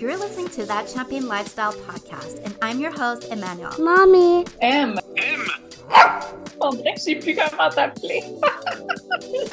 You're listening to That Champion Lifestyle podcast, and I'm your host, Emmanuel. Mommy. M. M. Oh, thanks. You pick up that play.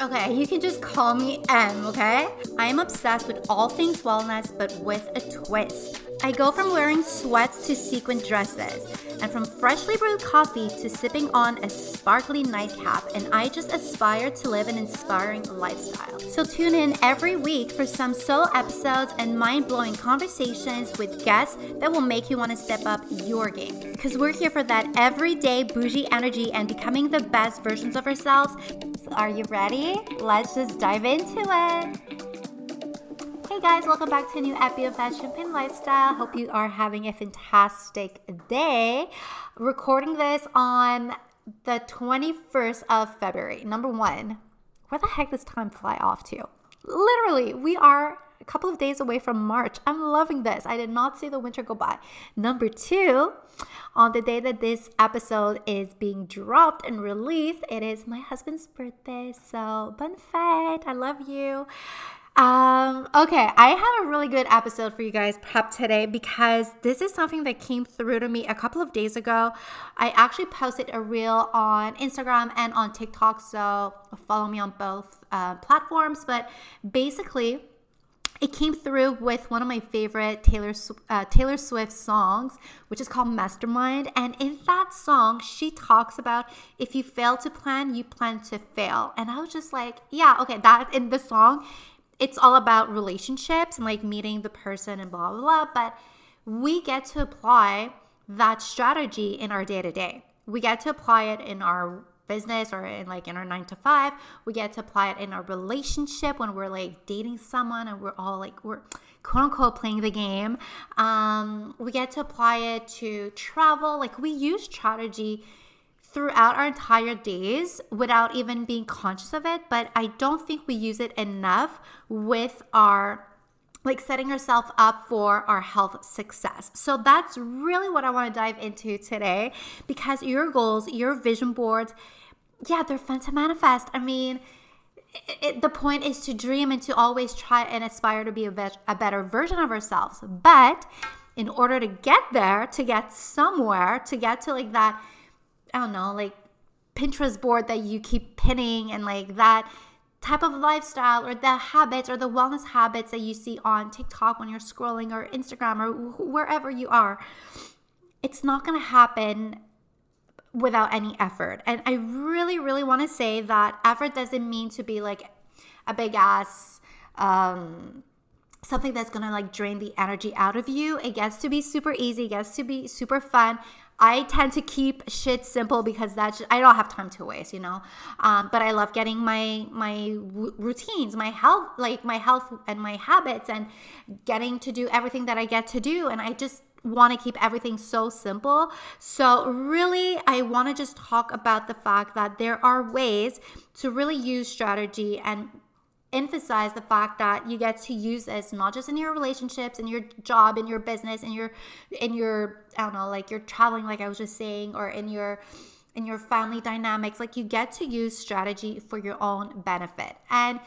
okay, you can just call me M, okay? I am obsessed with all things wellness, but with a twist. I go from wearing sweats to sequin dresses, and from freshly brewed coffee to sipping on a sparkly nightcap, and I just aspire to live an inspiring lifestyle. So tune in every week for some solo episodes and mind blowing conversations with guests that will make you want to step up your game. Because we're here for that everyday bougie energy and becoming the best versions of ourselves. So are you ready? Let's just dive into it. Hey guys, welcome back to a new episode of That Champion Lifestyle. Hope you are having a fantastic day. Recording this on the 21st of February. Number one, where the heck does time fly off to? Literally, we are a couple of days away from March. I'm loving this. I did not see the winter go by. Number two, on the day that this episode is being dropped and released, it is my husband's birthday. So, bon fête. I love you. Um, okay, I have a really good episode for you guys prep today because this is something that came through to me a couple of days ago. I actually posted a reel on Instagram and on TikTok, so follow me on both uh, platforms. But basically, it came through with one of my favorite Taylor uh, Taylor Swift songs, which is called Mastermind. And in that song, she talks about if you fail to plan, you plan to fail. And I was just like, yeah, okay, that in the song it's all about relationships and like meeting the person and blah, blah, blah. But we get to apply that strategy in our day to day. We get to apply it in our business or in like in our nine to five. We get to apply it in our relationship when we're like dating someone and we're all like, we're quote unquote playing the game. Um, we get to apply it to travel. Like we use strategy throughout our entire days without even being conscious of it. But I don't think we use it enough with our like setting ourselves up for our health success. So that's really what I want to dive into today because your goals, your vision boards, yeah, they're fun to manifest. I mean, it, the point is to dream and to always try and aspire to be a, ve- a better version of ourselves. But in order to get there, to get somewhere, to get to like that I don't know, like Pinterest board that you keep pinning and like that type of lifestyle or the habits or the wellness habits that you see on TikTok when you're scrolling or Instagram or wherever you are. It's not going to happen without any effort. And I really, really want to say that effort doesn't mean to be like a big ass, um, something that's gonna like drain the energy out of you. It gets to be super easy, it gets to be super fun. I tend to keep shit simple because that's I don't have time to waste, you know. Um, but I love getting my my routines, my health, like my health and my habits, and getting to do everything that I get to do. And I just want to keep everything so simple. So really, I want to just talk about the fact that there are ways to really use strategy and emphasize the fact that you get to use this not just in your relationships in your job in your business in your in your i don't know like you're traveling like i was just saying or in your in your family dynamics. Like you get to use strategy for your own benefit. And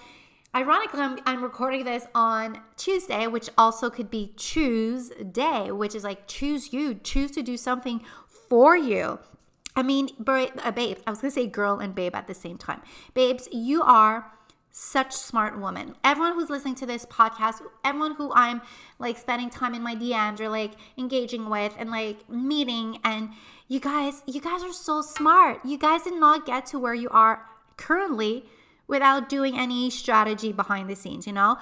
ironically I'm, I'm recording this on tuesday which also could be choose day which is like choose you choose to do something for you. I mean uh, babe i was gonna say girl and babe at the same time. Babes you are such smart woman. Everyone who's listening to this podcast, everyone who I'm like spending time in my DMs or like engaging with and like meeting and you guys, you guys are so smart. You guys did not get to where you are currently without doing any strategy behind the scenes, you know?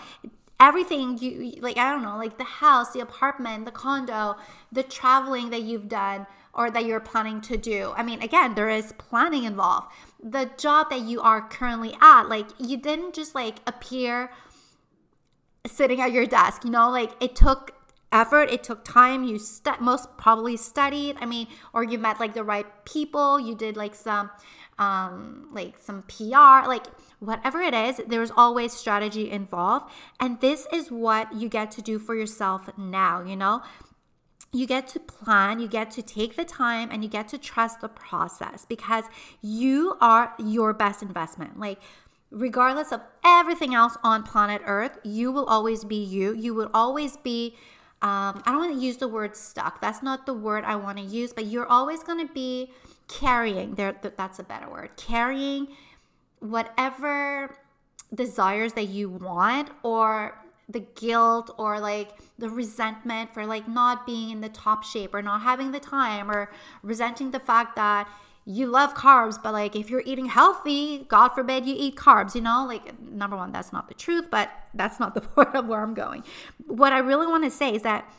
Everything you like I don't know, like the house, the apartment, the condo, the traveling that you've done or that you're planning to do. I mean, again, there is planning involved the job that you are currently at like you didn't just like appear sitting at your desk you know like it took effort it took time you stu- most probably studied i mean or you met like the right people you did like some um like some pr like whatever it is there's always strategy involved and this is what you get to do for yourself now you know you get to plan, you get to take the time, and you get to trust the process because you are your best investment. Like, regardless of everything else on planet Earth, you will always be you. You will always be um, I don't want to use the word stuck. That's not the word I want to use, but you're always going to be carrying. There, that's a better word. Carrying whatever desires that you want or the guilt or like the resentment for like not being in the top shape or not having the time or resenting the fact that you love carbs but like if you're eating healthy god forbid you eat carbs you know? Like number one that's not the truth but that's not the point of where i'm going. What i really want to say is that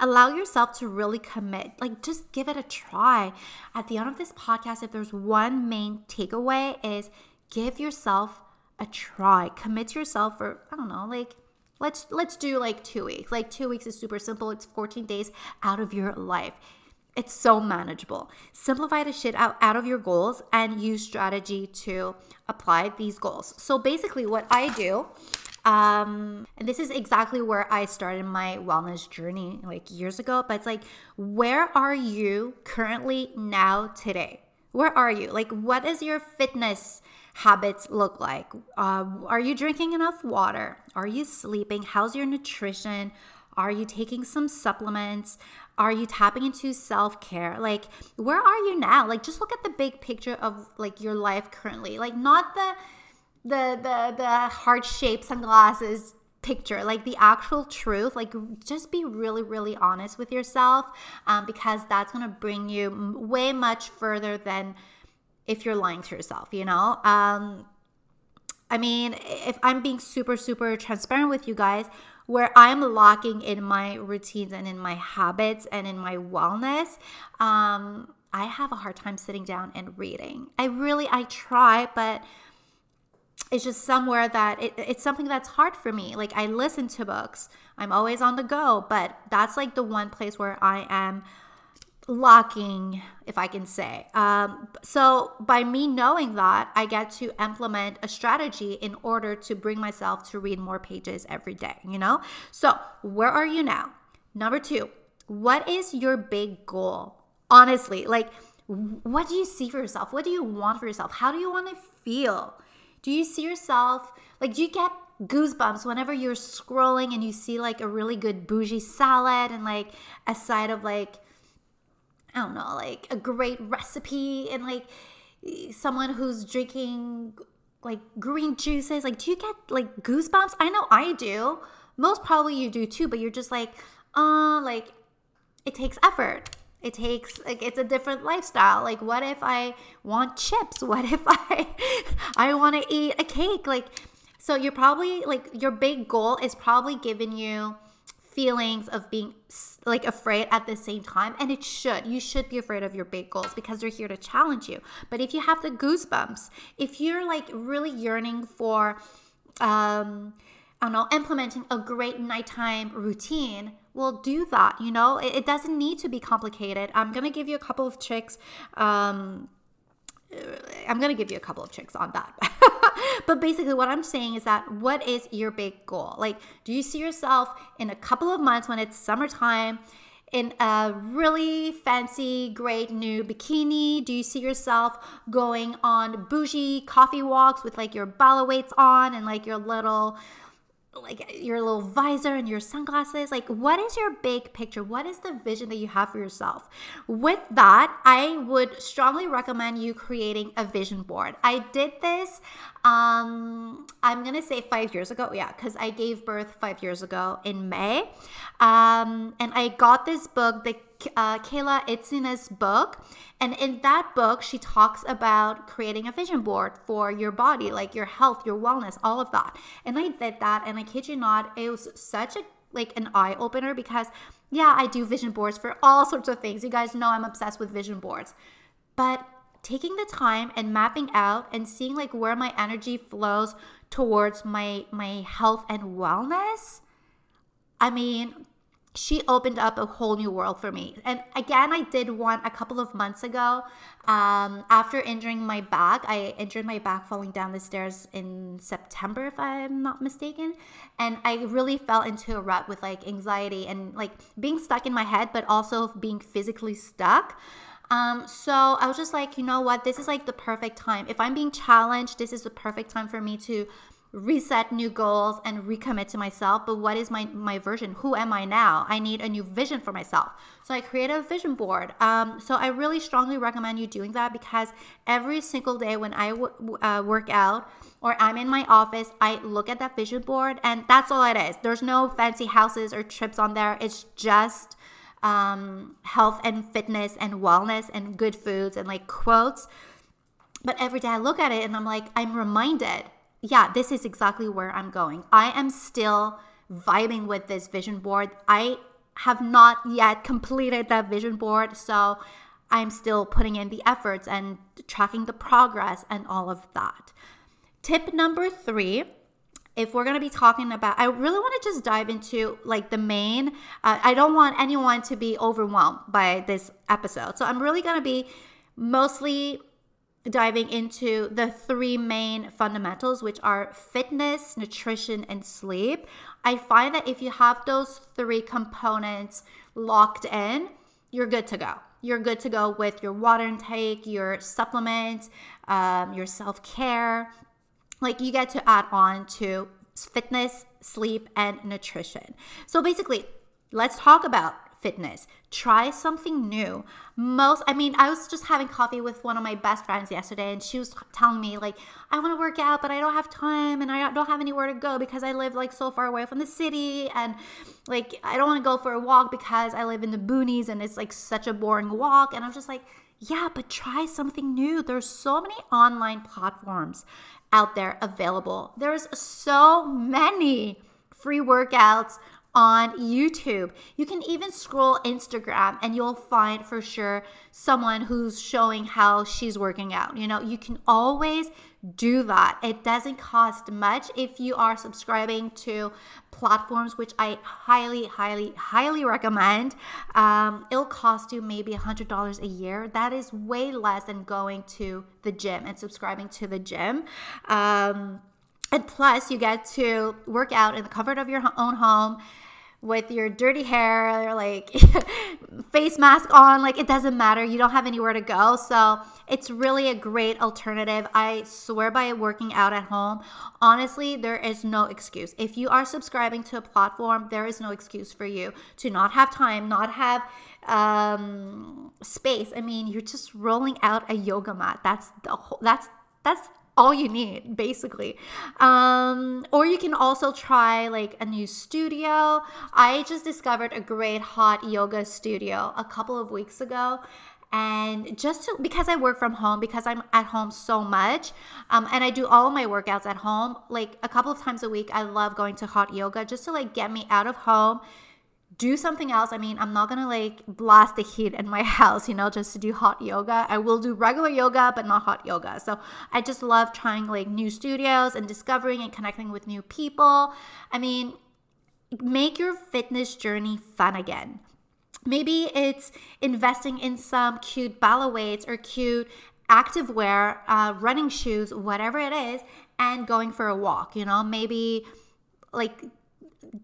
allow yourself to really commit like just give it a try. At the end of this podcast if there's one main takeaway is give yourself a try. Commit yourself for i don't know like let's let's do like two weeks like two weeks is super simple it's 14 days out of your life it's so manageable simplify the shit out, out of your goals and use strategy to apply these goals so basically what i do um, and this is exactly where I started my wellness journey like years ago. But it's like, where are you currently now today? Where are you? Like, what is your fitness habits look like? Uh, are you drinking enough water? Are you sleeping? How's your nutrition? Are you taking some supplements? Are you tapping into self care? Like, where are you now? Like, just look at the big picture of like your life currently. Like, not the the the the heart shaped sunglasses picture like the actual truth like just be really really honest with yourself um, because that's going to bring you way much further than if you're lying to yourself, you know? Um, I mean, if I'm being super, super transparent with you guys, where I'm locking in my routines and in my habits and in my wellness, um, I have a hard time sitting down and reading. I really, I try, but it's just somewhere that it, it's something that's hard for me. Like I listen to books, I'm always on the go, but that's like the one place where I am locking, if I can say. Um, so, by me knowing that, I get to implement a strategy in order to bring myself to read more pages every day, you know? So, where are you now? Number two, what is your big goal? Honestly, like, what do you see for yourself? What do you want for yourself? How do you want to feel? Do you see yourself, like, do you get goosebumps whenever you're scrolling and you see like a really good bougie salad and like a side of like I don't know, like a great recipe and like someone who's drinking like green juices. Like, do you get like goosebumps? I know I do. Most probably you do too, but you're just like, uh, like it takes effort. It takes like it's a different lifestyle. Like, what if I want chips? What if I I want to eat a cake? Like, so you're probably like your big goal is probably giving you feelings of being like afraid at the same time and it should. You should be afraid of your big goals because they're here to challenge you. But if you have the goosebumps if you're like really yearning for um i don't know implementing a great nighttime routine well do that you know? It, it doesn't need to be complicated. I'm gonna give you a couple of tricks um i'm gonna give you a couple of tricks on that but basically, what I'm saying is that what is your big goal? Like, do you see yourself in a couple of months when it's summertime? in a really fancy, great new bikini? Do you see yourself going on bougie coffee walks with like your Bala weights on and like your little like your little visor and your sunglasses like what is your big picture? What is the vision that you have for yourself? With that i would strongly recommend you creating a vision board. I did this um i'm gonna say five years ago yeah because i gave birth five years ago in may. Um and i got this book the uh, Kayla Itsines book. And in that book, she talks about creating a vision board for your body, like your health, your wellness, all of that. And I did that. And I kid you not, it was such a like an eye opener because yeah, I do vision boards for all sorts of things. You guys know I'm obsessed with vision boards. But taking the time and mapping out and seeing like where my energy flows towards my my health and wellness, I mean, she opened up a whole new world for me. And again, I did one a couple of months ago. Um, after injuring my back, I injured my back falling down the stairs in September, if I'm not mistaken. And I really fell into a rut with like anxiety and like being stuck in my head, but also being physically stuck. Um, so I was just like, you know what? This is like the perfect time. If I'm being challenged, this is the perfect time for me to reset new goals and recommit to myself but what is my my version? Who am i now? I need a new vision for myself. So i created a vision board. Um, so i really strongly recommend you doing that because every single day when I w- uh, work out or i'm in my office i look at that vision board and that's all it is. There's no fancy houses or trips on there. It's just um, health and fitness and wellness and good foods and like quotes. But every day i look at it and i'm like i'm reminded yeah, this is exactly where I'm going. I am still vibing with this vision board. I have not yet completed that vision board, so I'm still putting in the efforts and tracking the progress and all of that. Tip number three if we're going to be talking about i really want to just dive into like the main uh, i don't want anyone to be overwhelmed by this episode so i'm really going to be mostly diving into the three main fundamentals, which are fitness, nutrition, and sleep. I find that if you have those three components locked in, you're good to go. You're good to go with your water intake, your supplements, um, your self care. Like you get to add on to fitness, sleep, and nutrition. So basically, let's talk about fitness. Try something new. Most, I mean, I was just having coffee with one of my best friends yesterday, and she was telling me, like, I want to work out, but I don't have time and I don't have anywhere to go because I live like so far away from the city. And like, I don't want to go for a walk because I live in the boonies and it's like such a boring walk. And I was just like, yeah, but try something new. There's so many online platforms out there available. There's so many free workouts on YouTube. You can even scroll Instagram and you'll find for sure someone who's showing how she's working out. You know, you can always do that. It doesn't cost much if you are subscribing to platforms, which I highly, highly, highly recommend. Um, it'll cost you maybe $100 a year. That is way less than going to the gym and subscribing to the gym. Um, and plus, you get to work out in the comfort of your own home with your dirty hair, like face mask on, like it doesn't matter. You don't have anywhere to go. So it's really a great alternative. I swear by working out at home. Honestly, there is no excuse. If you are subscribing to a platform, there is no excuse for you to not have time, not have um, space. I mean, you're just rolling out a yoga mat. That's the whole, that's that's all you need basically. Um, or you can also try like a new studio. I just discovered a great hot yoga studio a couple of weeks ago. And just to, because i work from home because i'm at home so much um, and i do all my workouts at home like a couple of times a week i love going to hot yoga just to like get me out of home do something else. I mean, I'm not gonna like blast the heat in my house, you know, just to do hot yoga. I will do regular yoga, but not hot yoga. So I just love trying like new studios and discovering and connecting with new people. I mean, make your fitness journey fun again. Maybe it's investing in some cute Bala weights or cute activewear, uh, running shoes, whatever it is, and going for a walk. You know, maybe like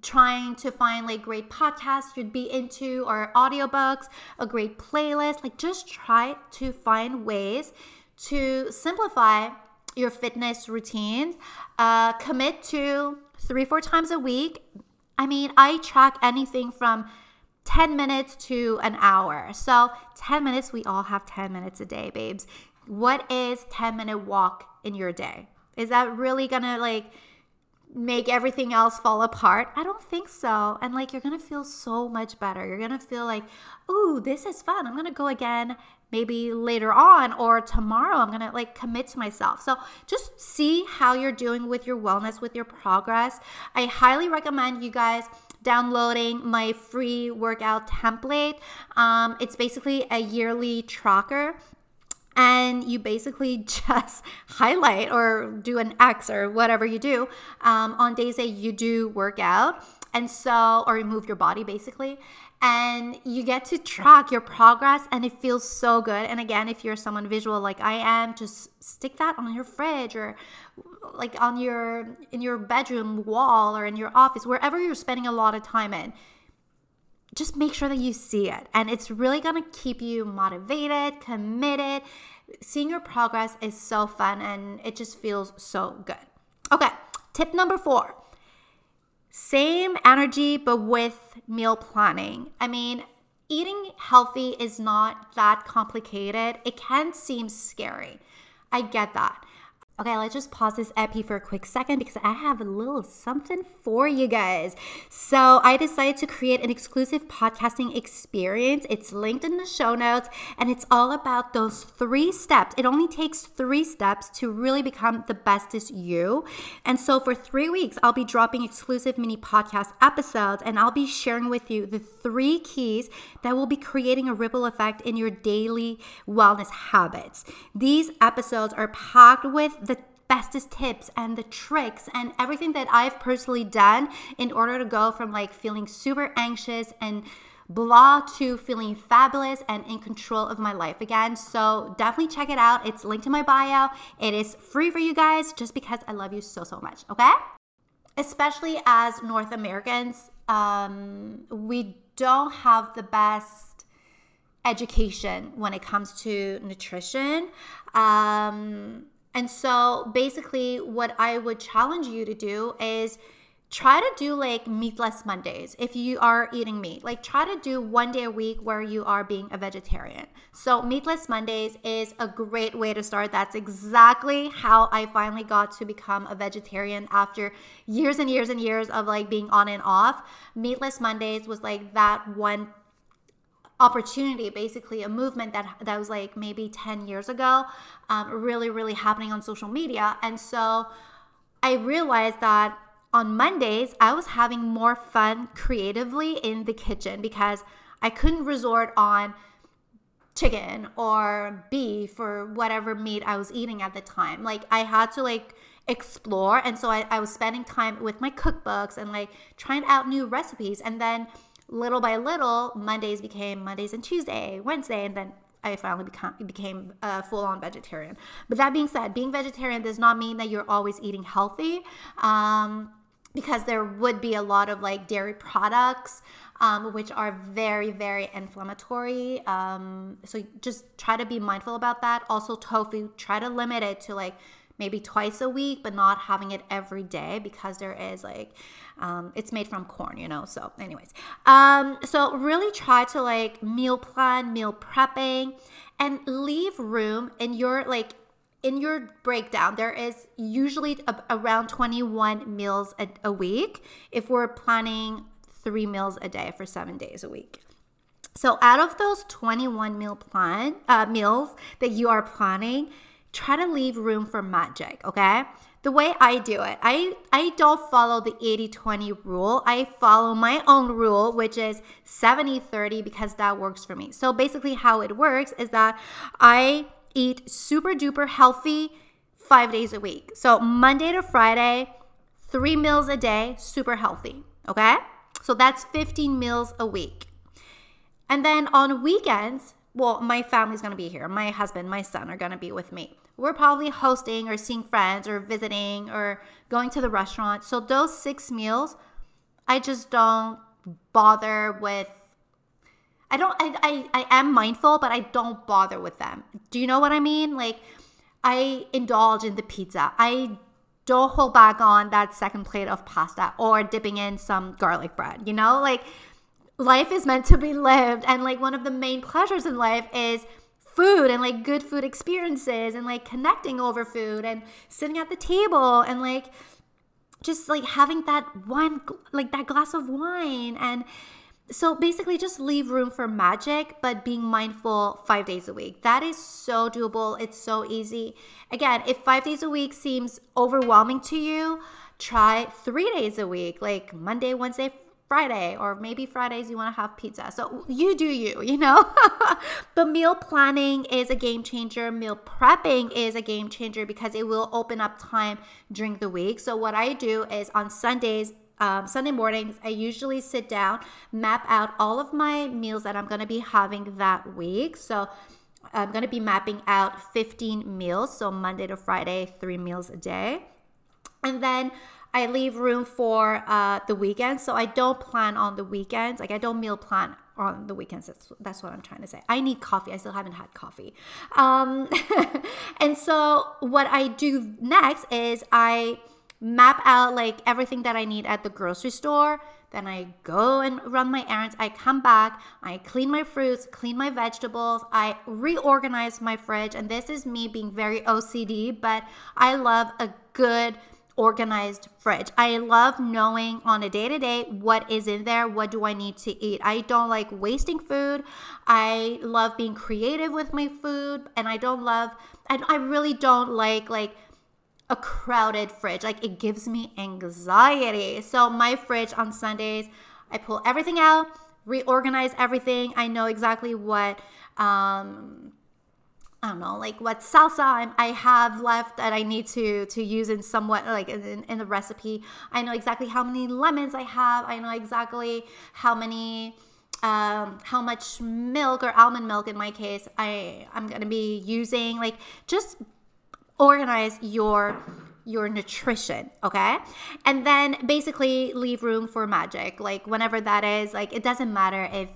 trying to find like great podcasts you'd be into or audiobooks, a great playlist. Like just try to find ways to simplify your fitness routine. Uh, commit to three, four times a week. I mean, I track anything from 10 minutes to an hour. So 10 minutes, we all have 10 minutes a day, babes. What is 10 minute walk in your day? Is that really gonna like make everything else fall apart? I don't think so. And like you're going to feel so much better. You're going to feel like, "Ooh, this is fun. I'm going to go again maybe later on or tomorrow. I'm going to like commit to myself." So, just see how you're doing with your wellness, with your progress. I highly recommend you guys downloading my free workout template. Um, it's basically a yearly tracker and you basically just highlight or do an X or whatever you do um, on days that you do work out. And so, or move your body basically. And you get to track your progress and it feels so good. And again, if you're someone visual like I am, just stick that on your fridge or like on your in your bedroom wall or in your office, wherever you're spending a lot of time in just make sure that you see it. And it's really gonna keep you motivated, committed. Seeing your progress is so fun and it just feels so good. Okay, Tip number four same energy, but with meal planning. I mean, eating healthy is not that complicated. It can seem scary. I get that. Okay, let's just pause this epi for a quick second because I have a little something for you guys. So, I decided to create an exclusive podcasting experience. It's linked in the show notes and it's all about those three steps. It only takes three steps to really become the bestest you. And so, for three weeks, I'll be dropping exclusive mini podcast episodes and I'll be sharing with you the three keys that will be creating a ripple effect in your daily wellness habits. These episodes are packed with bestest tips and the tricks and everything that I've personally done in order to go from like feeling super anxious and blah to feeling fabulous and in control of my life again. So definitely check it out. It's linked in my bio. It is free for you guys just because I love you so, so much. Okay? Especially as North Americans, um, we don't have the best education when it comes to nutrition. Um, and so basically, what I would challenge you to do is try to do like meatless Mondays if you are eating meat. Like try to do one day a week where you are being a vegetarian. So meatless Mondays is a great way to start. That's exactly how I finally got to become a vegetarian after years and years and years of like being on and off. Meatless Mondays was like that one opportunity basically a movement that that was like maybe 10 years ago um, really really happening on social media. And so i realized that on mondays i was having more fun creatively in the kitchen because i couldn't resort on chicken or beef or whatever meat i was eating at the time. Like i had to like explore. And so I, I was spending time with my cookbooks and like trying out new recipes. And then little by little, Mondays became Mondays and Tuesday, Wednesday, and then I finally become, became a full on vegetarian. But that being said, being vegetarian does not mean that you're always eating healthy. Um, because there would be a lot of like dairy products um, which are very very inflammatory um, so just try to be mindful about that also tofu try to limit it to like maybe twice a week, but not having it every day because there is like, um, it's made from corn, you know. So, anyways, um, so really try to like meal plan, meal prepping, and leave room in your like in your breakdown, there is usually a, around 21 meals a, a, week if we're planning three meals a day for seven days a week. So, out of those 21 meal plan uh, meals that you are planning, try to leave room for magic, okay? The way I do it, I, I don't follow the 80 20 rule. I follow my own rule, which is 70 30, because that works for me. So basically, how it works is that I eat super duper healthy five days a week. So Monday to Friday, three meals a day, super healthy, okay? So that's 15 meals a week. And then on weekends, well, my family's gonna be here. My husband, my son are gonna be with me. We're probably hosting or seeing friends or visiting or going to the restaurant. So those six meals, I just don't bother with. I don't. I, I, I am mindful, but I don't bother with them. Do you know what I mean? Like, I indulge in the pizza. I don't hold back on that second plate of pasta or dipping in some garlic bread. You know, like life is meant to be lived and like one of the main pleasures in life is food and like good food experiences and like connecting over food and sitting at the table and like just like having that one like that glass of wine and so basically just leave room for magic but being mindful 5 days a week. That is so doable. It's so easy. Again if 5 days a week seems overwhelming to you try 3 days a week like Monday Wednesday Friday, or maybe Fridays you want to have pizza. So you do you, you know? but meal planning is a game changer. Meal prepping is a game changer because it will open up time during the week. So what I do is on Sundays, um, Sunday mornings, I usually sit down, map out all of my meals that I'm going to be having that week. So I'm going to be mapping out 15 meals. So Monday to Friday, three meals a day. And then I leave room for uh, the weekends. So I don't plan on the weekends. Like I don't meal plan on the weekends. That's, that's what I'm trying to say. I need coffee. I still haven't had coffee. Um, and so what I do next is I map out like everything that I need at the grocery store. Then I go and run my errands. I come back, I clean my fruits, clean my vegetables, I reorganize my fridge. And this is me being very OCD, but I love a good organized fridge. I love knowing on a day to day what is in there, what do I need to eat. I don't like wasting food. I love being creative with my food, and I don't love, and I really don't like, like, a crowded fridge. Like it gives me anxiety. So my fridge on Sundays, I pull everything out, reorganize everything. I know exactly what um I don't know, like what salsa I have left that I need to to use in somewhat like in, in the recipe. I know exactly how many lemons I have. I know exactly how many um, how much milk or almond milk in my case I I'm gonna be using. Like just organize your your nutrition, okay? And then basically leave room for magic. Like whenever that is, like it doesn't matter if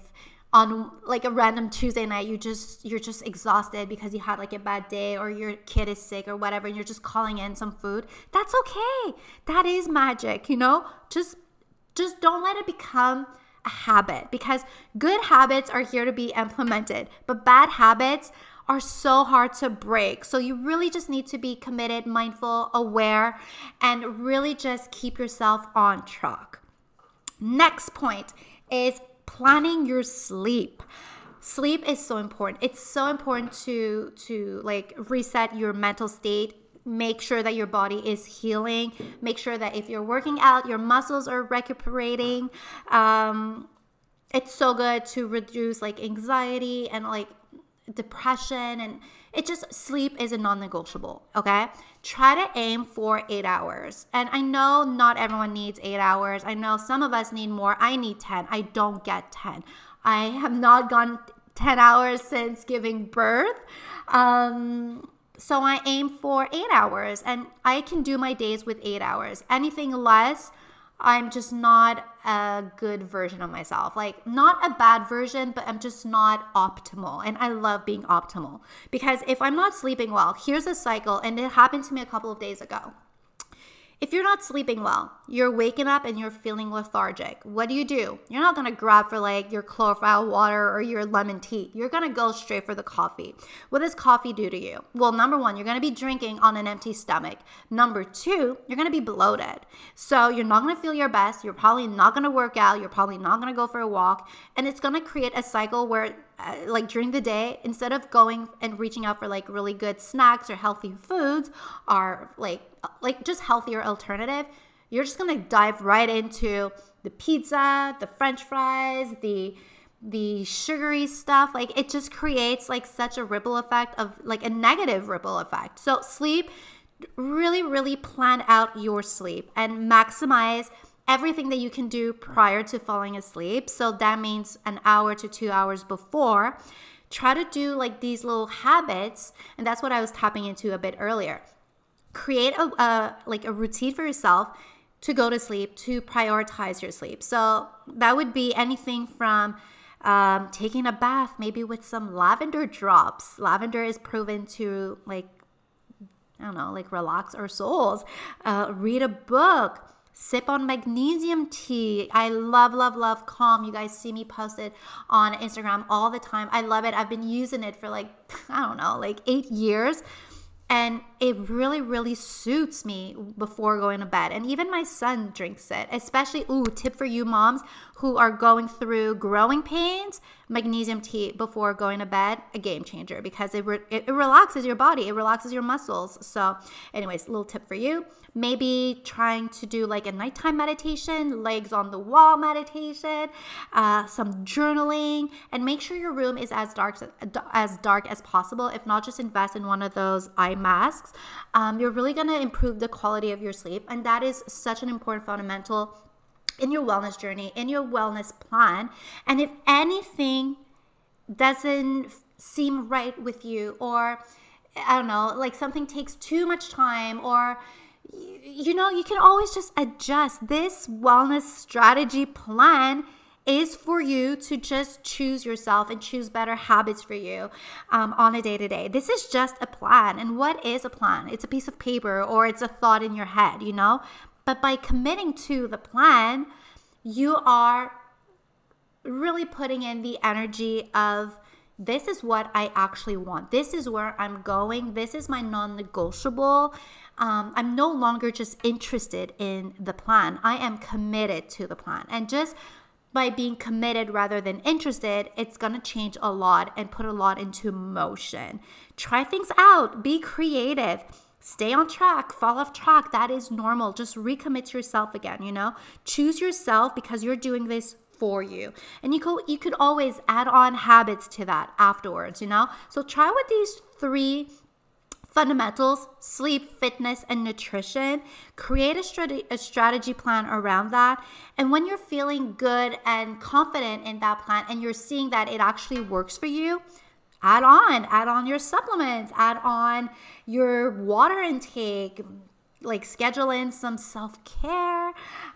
on like a random Tuesday night you just you're just exhausted because you had like a bad day or your kid is sick or whatever and you're just calling in some food. That's okay. That is magic, you know? Just just don't let it become a habit because good habits are here to be implemented, but bad habits are so hard to break. So you really just need to be committed, mindful, aware, and really just keep yourself on track. Next point is planning your sleep. Sleep is so important. It's so important to to like reset your mental state. Make sure that your body is healing. Make sure that if you're working out your muscles are recuperating. Um, it's so good to reduce like anxiety and like depression and it just sleep is a non-negotiable okay? Try to aim for eight hours. And i know not everyone needs eight hours. I know some of us need more. I need 10 i don't get 10 i have not gone 10 hours since giving birth. Um, so i aim for eight hours and i can do my days with eight hours. Anything less I'm just not a good version of myself. Like, not a bad version, but I'm just not optimal. And I love being optimal because if I'm not sleeping well, here's a cycle, and it happened to me a couple of days ago. If you're not sleeping well, you're waking up and you're feeling lethargic. What do you do? You're not gonna grab for like your chlorophyll water or your lemon tea. You're gonna go straight for the coffee. What does coffee do to you? Well, number one, you're gonna be drinking on an empty stomach. Number two, you're gonna be bloated. So you're not gonna feel your best. You're probably not gonna work out. You're probably not gonna go for a walk. And it's gonna create a cycle where uh, like during the day instead of going and reaching out for like really good snacks or healthy foods or like like just healthier alternative you're just gonna dive right into the pizza the french fries the the sugary stuff. Like it just creates like such a ripple effect of like a negative ripple effect. So sleep really really plan out your sleep and maximize everything that you can do prior to falling asleep. So that means an hour to two hours before. Try to do like these little habits, and that's what I was tapping into a bit earlier. Create a, a like a routine for yourself to go to sleep to prioritize your sleep. So that would be anything from um, taking a bath, maybe with some lavender drops. Lavender is proven to like I don't know, like relax our souls. Uh, read a book Sip on magnesium tea. I love, love, love Calm. You guys see me post it on Instagram all the time. I love it. I've been using it for like, I don't know, like eight years. And it really, really suits me before going to bed. And even my son drinks it, especially, ooh, tip for you moms who are going through growing pains magnesium tea before going to bed a game changer because it, re- it, relaxes your body it relaxes your muscles. So anyways little tip for you maybe trying to do like a nighttime meditation legs on the wall meditation uh, some journaling and make sure your room is as dark as dark as possible if not just invest in one of those eye masks. Um, you're really to improve the quality of your sleep and that is such an important fundamental in your wellness journey, in your wellness plan. And if anything doesn't seem right with you, or I don't know, like something takes too much time, or you know, you can always just adjust. This wellness strategy plan is for you to just choose yourself and choose better habits for you um, on a day to day. This is just a plan. And what is a plan? It's a piece of paper or it's a thought in your head, you know? But by committing to the plan, you are really putting in the energy of this is what I actually want. This is where I'm going. This is my non negotiable. Um, I'm no longer just interested in the plan. I am committed to the plan. And just by being committed rather than interested, it's to change a lot and put a lot into motion. Try things out, be creative. Stay on track, fall off track. That is normal. Just recommit to yourself again, you know? Choose yourself because you're doing this for you. And you could you could always add on habits to that afterwards, you know? So try with these three fundamentals sleep, fitness, and nutrition. Create a, strate- a strategy plan around that. And when you're feeling good and confident in that plan and you're seeing that it actually works for you, add on, add on your supplements, add on your water intake, like schedule in some self-care.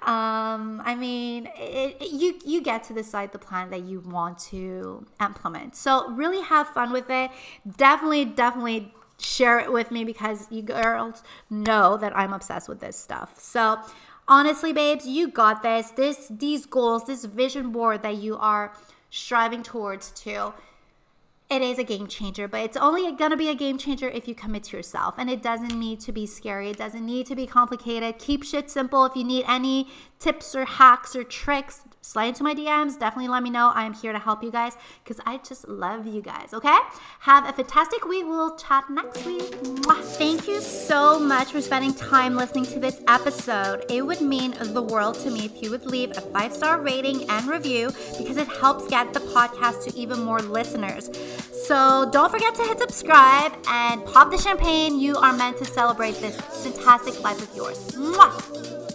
Um, i mean it, it, you you get to decide the plan that you want to implement. So really have fun with it. Definitely definitely share it with me because you girls know that i'm obsessed with this stuff. So honestly babes you got this. This these goals this vision board that you are striving towards to it is a game changer, but it's only going to be a game changer if you commit to yourself. And it doesn't need to be scary, it doesn't need to be complicated. Keep shit simple. If you need any tips or hacks or tricks, slide into my DMs. Definitely let me know. I am here to help you guys because I just love you guys, okay? Have a fantastic week. We'll chat next week. Mwah. Thank you so much for spending time listening to this episode. It would mean the world to me if you would leave a five star rating and review because it helps get the podcast to even more listeners. So don't forget to hit subscribe and pop the champagne. You are meant to celebrate this fantastic life of yours. Mwah.